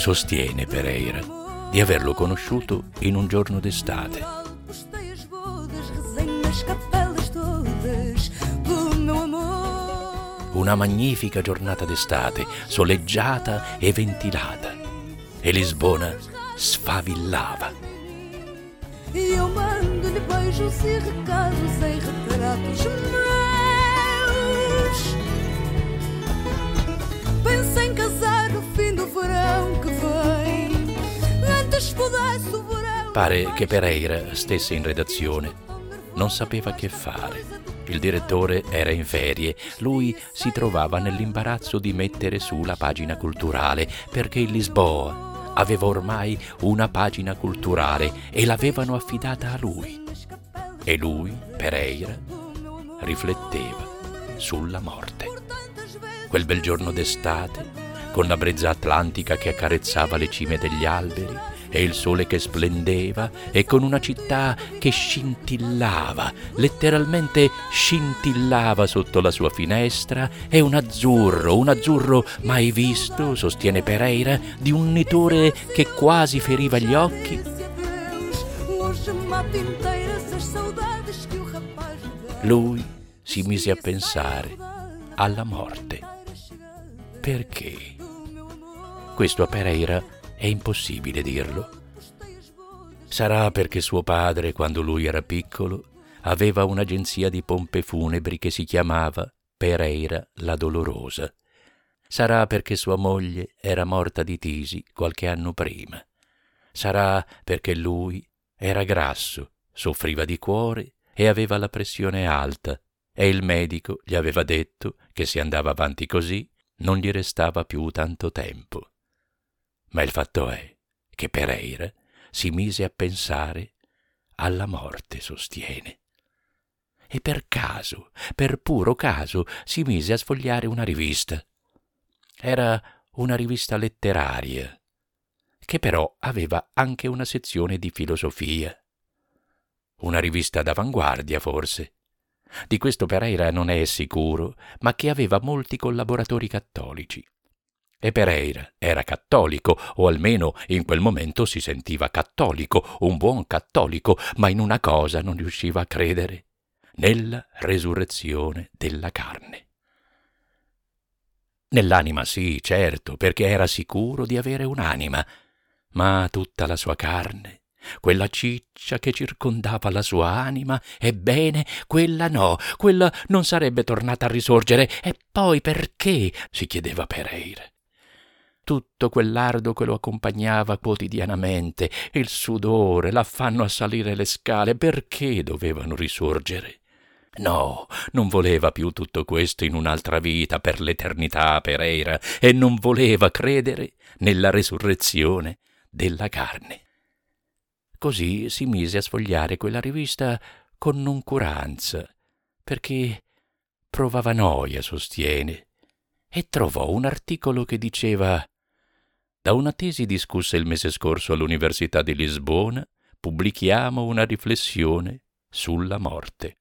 sostiene Pereira di averlo conosciuto in un giorno d'estate. Una magnifica giornata d'estate, soleggiata e ventilata. E Lisbona sfavillava. Eu mando-lhe beijos e recados em retratos meus. Pare che Pereira stesse in redazione. Non sapeva che fare. Il direttore era in ferie, lui si trovava nell'imbarazzo di mettere su la pagina culturale perché il Lisboa aveva ormai una pagina culturale e l'avevano affidata a lui. E lui, Pereira, rifletteva sulla morte. Quel bel giorno d'estate, con la brezza atlantica che accarezzava le cime degli alberi, e il sole che splendeva e con una città che scintillava, letteralmente scintillava sotto la sua finestra e un azzurro, un azzurro mai visto, sostiene Pereira, di un nitore che quasi feriva gli occhi. Lui si mise a pensare alla morte. Perché? Questo a Pereira è impossibile dirlo. Sarà perché suo padre, quando lui era piccolo, aveva un'agenzia di pompe funebri che si chiamava Pereira la Dolorosa. Sarà perché sua moglie era morta di tisi qualche anno prima. Sarà perché lui era grasso, soffriva di cuore e aveva la pressione alta e il medico gli aveva detto che se andava avanti così non gli restava più tanto tempo. Ma il fatto è che Pereira si mise a pensare alla morte, sostiene. E per caso, per puro caso, si mise a sfogliare una rivista. Era una rivista letteraria, che però aveva anche una sezione di filosofia. Una rivista d'avanguardia, forse. Di questo Pereira non è sicuro, ma che aveva molti collaboratori cattolici. E Pereira era cattolico, o almeno in quel momento si sentiva cattolico, un buon cattolico, ma in una cosa non riusciva a credere, nella resurrezione della carne. Nell'anima sì, certo, perché era sicuro di avere un'anima, ma tutta la sua carne, quella ciccia che circondava la sua anima, ebbene, quella no, quella non sarebbe tornata a risorgere. E poi perché? si chiedeva Pereira tutto quell'ardo che lo accompagnava quotidianamente, il sudore, l'affanno a salire le scale, perché dovevano risorgere? No, non voleva più tutto questo in un'altra vita per l'eternità, Pereira, e non voleva credere nella resurrezione della carne. Così si mise a sfogliare quella rivista con noncuranza, perché provava noia, sostiene, e trovò un articolo che diceva da una tesi discussa il mese scorso all'Università di Lisbona, pubblichiamo una riflessione sulla morte.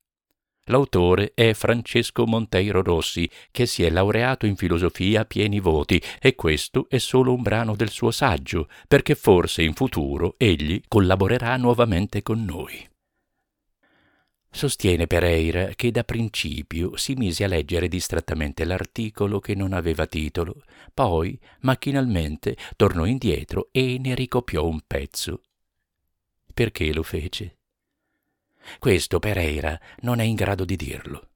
L'autore è Francesco Monteiro Rossi, che si è laureato in filosofia a pieni voti, e questo è solo un brano del suo saggio, perché forse in futuro egli collaborerà nuovamente con noi. Sostiene Pereira che da principio si mise a leggere distrattamente l'articolo che non aveva titolo, poi macchinalmente tornò indietro e ne ricopiò un pezzo. Perché lo fece? Questo Pereira non è in grado di dirlo.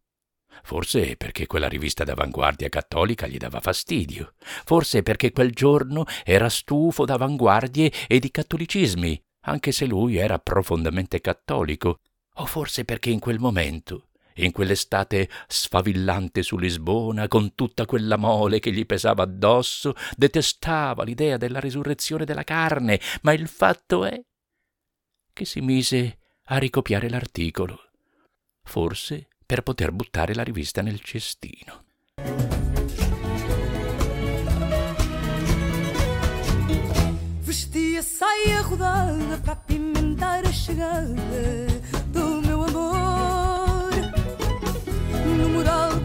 Forse perché quella rivista d'avanguardia cattolica gli dava fastidio, forse perché quel giorno era stufo d'avanguardie e di cattolicismi, anche se lui era profondamente cattolico o forse perché in quel momento, in quell'estate sfavillante su Lisbona, con tutta quella mole che gli pesava addosso, detestava l'idea della risurrezione della carne, ma il fatto è che si mise a ricopiare l'articolo, forse per poter buttare la rivista nel cestino. Vestia saia rodada para apimentar a chegada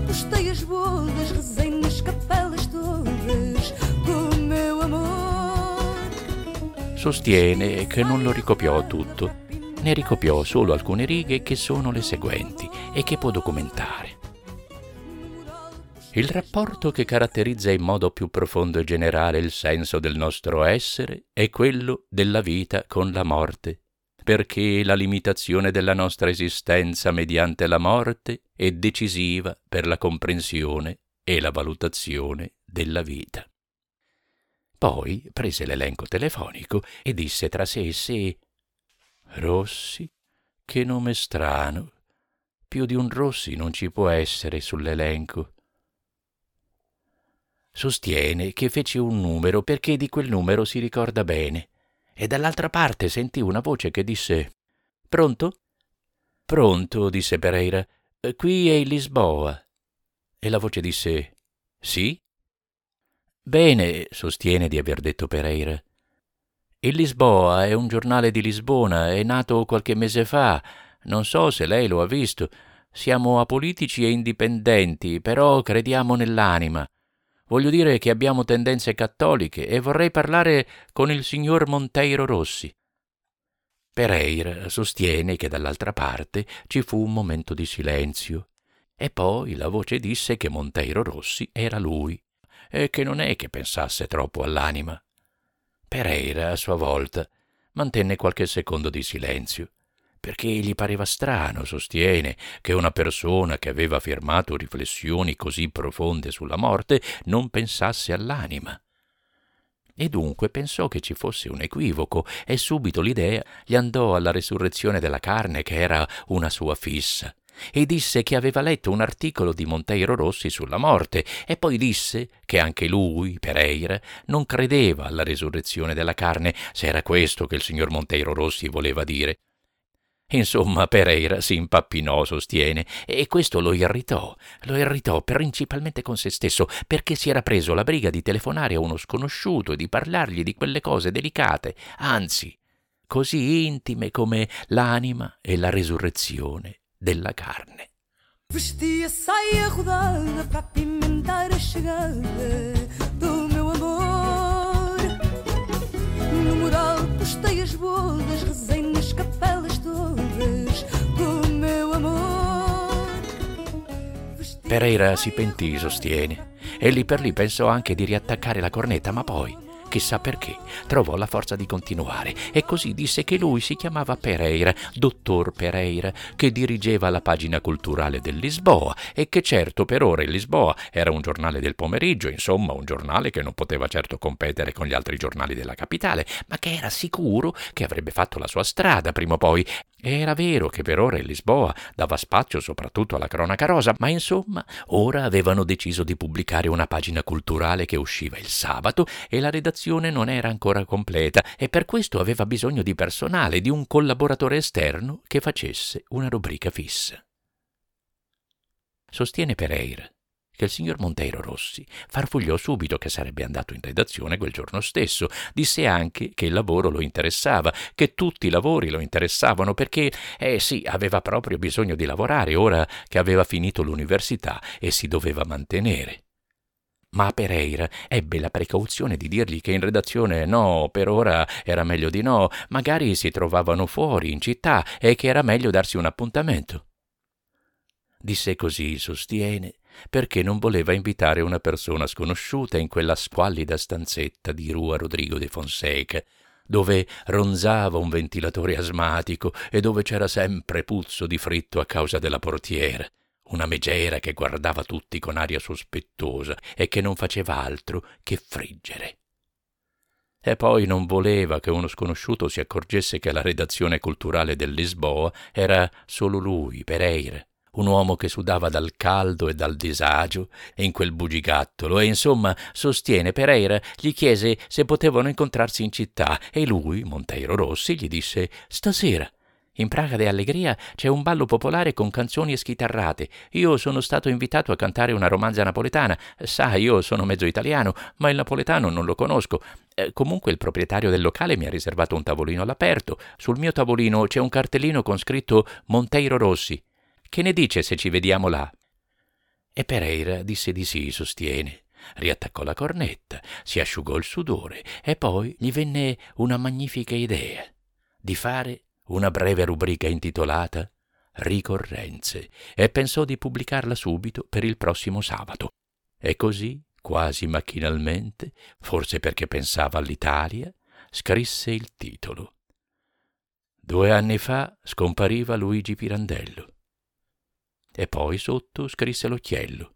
postei as bodas, rezei nas capelas todas do meu amor. sostiene che non lo ricopiò tutto, ne ricopiò solo alcune righe che sono le seguenti e che può documentare. Il rapporto che caratterizza in modo più profondo e generale il senso del nostro essere è quello della vita con la morte, perché la limitazione della nostra esistenza mediante la morte è decisiva per la comprensione e la valutazione della vita. Poi prese l'elenco telefonico e disse tra sé e sé Rossi? Che nome strano. Più di un Rossi non ci può essere sull'elenco. Sostiene che fece un numero perché di quel numero si ricorda bene, e dall'altra parte sentì una voce che disse Pronto? Pronto, disse Pereira. Qui è il Lisboa. E la voce disse Sì? Bene, sostiene di aver detto Pereira. Il Lisboa è un giornale di Lisbona, è nato qualche mese fa. Non so se lei lo ha visto. Siamo apolitici e indipendenti, però crediamo nell'anima. Voglio dire che abbiamo tendenze cattoliche e vorrei parlare con il signor Monteiro Rossi. Pereira sostiene che dall'altra parte ci fu un momento di silenzio e poi la voce disse che Monteiro Rossi era lui e che non è che pensasse troppo all'anima. Pereira, a sua volta, mantenne qualche secondo di silenzio perché gli pareva strano, sostiene, che una persona che aveva affermato riflessioni così profonde sulla morte non pensasse all'anima. E dunque pensò che ci fosse un equivoco e subito l'idea gli andò alla resurrezione della carne che era una sua fissa e disse che aveva letto un articolo di Monteiro Rossi sulla morte e poi disse che anche lui, Pereira, non credeva alla resurrezione della carne, se era questo che il signor Monteiro Rossi voleva dire. Insomma, Pereira si impappinò, sostiene, e questo lo irritò. Lo irritò principalmente con se stesso, perché si era preso la briga di telefonare a uno sconosciuto e di parlargli di quelle cose delicate, anzi, così intime come l'anima e la resurrezione della carne. Vestia saia rodada para apimentar a chegada do meu amor. No mural postei as bodas, rezei Pereira si pentì, sostiene, e lì per lì pensò anche di riattaccare la cornetta, ma poi, chissà perché, trovò la forza di continuare. E così disse che lui si chiamava Pereira, dottor Pereira, che dirigeva la pagina culturale del Lisboa e che certo per ora il Lisboa era un giornale del pomeriggio, insomma un giornale che non poteva certo competere con gli altri giornali della capitale, ma che era sicuro che avrebbe fatto la sua strada prima o poi era vero che per ora il Lisboa dava spazio soprattutto alla cronaca rosa, ma insomma ora avevano deciso di pubblicare una pagina culturale che usciva il sabato e la redazione non era ancora completa e per questo aveva bisogno di personale, di un collaboratore esterno che facesse una rubrica fissa. Sostiene Pereira che il signor Monteiro Rossi farfugliò subito che sarebbe andato in redazione quel giorno stesso. Disse anche che il lavoro lo interessava, che tutti i lavori lo interessavano, perché, eh sì, aveva proprio bisogno di lavorare ora che aveva finito l'università e si doveva mantenere. Ma Pereira ebbe la precauzione di dirgli che in redazione no, per ora era meglio di no, magari si trovavano fuori, in città, e che era meglio darsi un appuntamento. Disse così, sostiene, perché non voleva invitare una persona sconosciuta in quella squallida stanzetta di Rua Rodrigo de Fonseca, dove ronzava un ventilatore asmatico e dove c'era sempre puzzo di fritto a causa della portiera, una megera che guardava tutti con aria sospettosa e che non faceva altro che friggere. E poi non voleva che uno sconosciuto si accorgesse che la redazione culturale del Lisboa era solo lui, Pereira, un uomo che sudava dal caldo e dal disagio in quel bugigattolo e insomma sostiene Pereira gli chiese se potevano incontrarsi in città e lui, Monteiro Rossi, gli disse stasera. In Praga de Allegria c'è un ballo popolare con canzoni e schitarrate. Io sono stato invitato a cantare una romanza napoletana. Sa, io sono mezzo italiano, ma il napoletano non lo conosco. Eh, comunque il proprietario del locale mi ha riservato un tavolino all'aperto. Sul mio tavolino c'è un cartellino con scritto Monteiro Rossi. Che ne dice se ci vediamo là? E Pereira disse di sì, sostiene. riattaccò la cornetta, si asciugò il sudore e poi gli venne una magnifica idea di fare una breve rubrica intitolata Ricorrenze e pensò di pubblicarla subito per il prossimo sabato. E così, quasi macchinalmente, forse perché pensava all'Italia, scrisse il titolo. Due anni fa scompariva Luigi Pirandello. E poi sotto scrisse l'occhiello.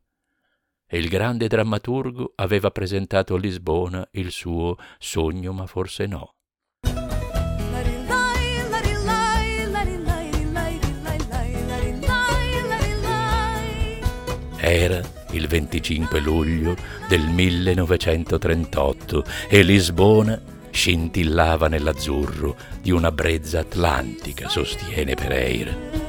E il grande drammaturgo aveva presentato a Lisbona il suo Sogno ma forse no. Era il 25 luglio del 1938 e Lisbona scintillava nell'azzurro di una brezza atlantica, sostiene Pereira.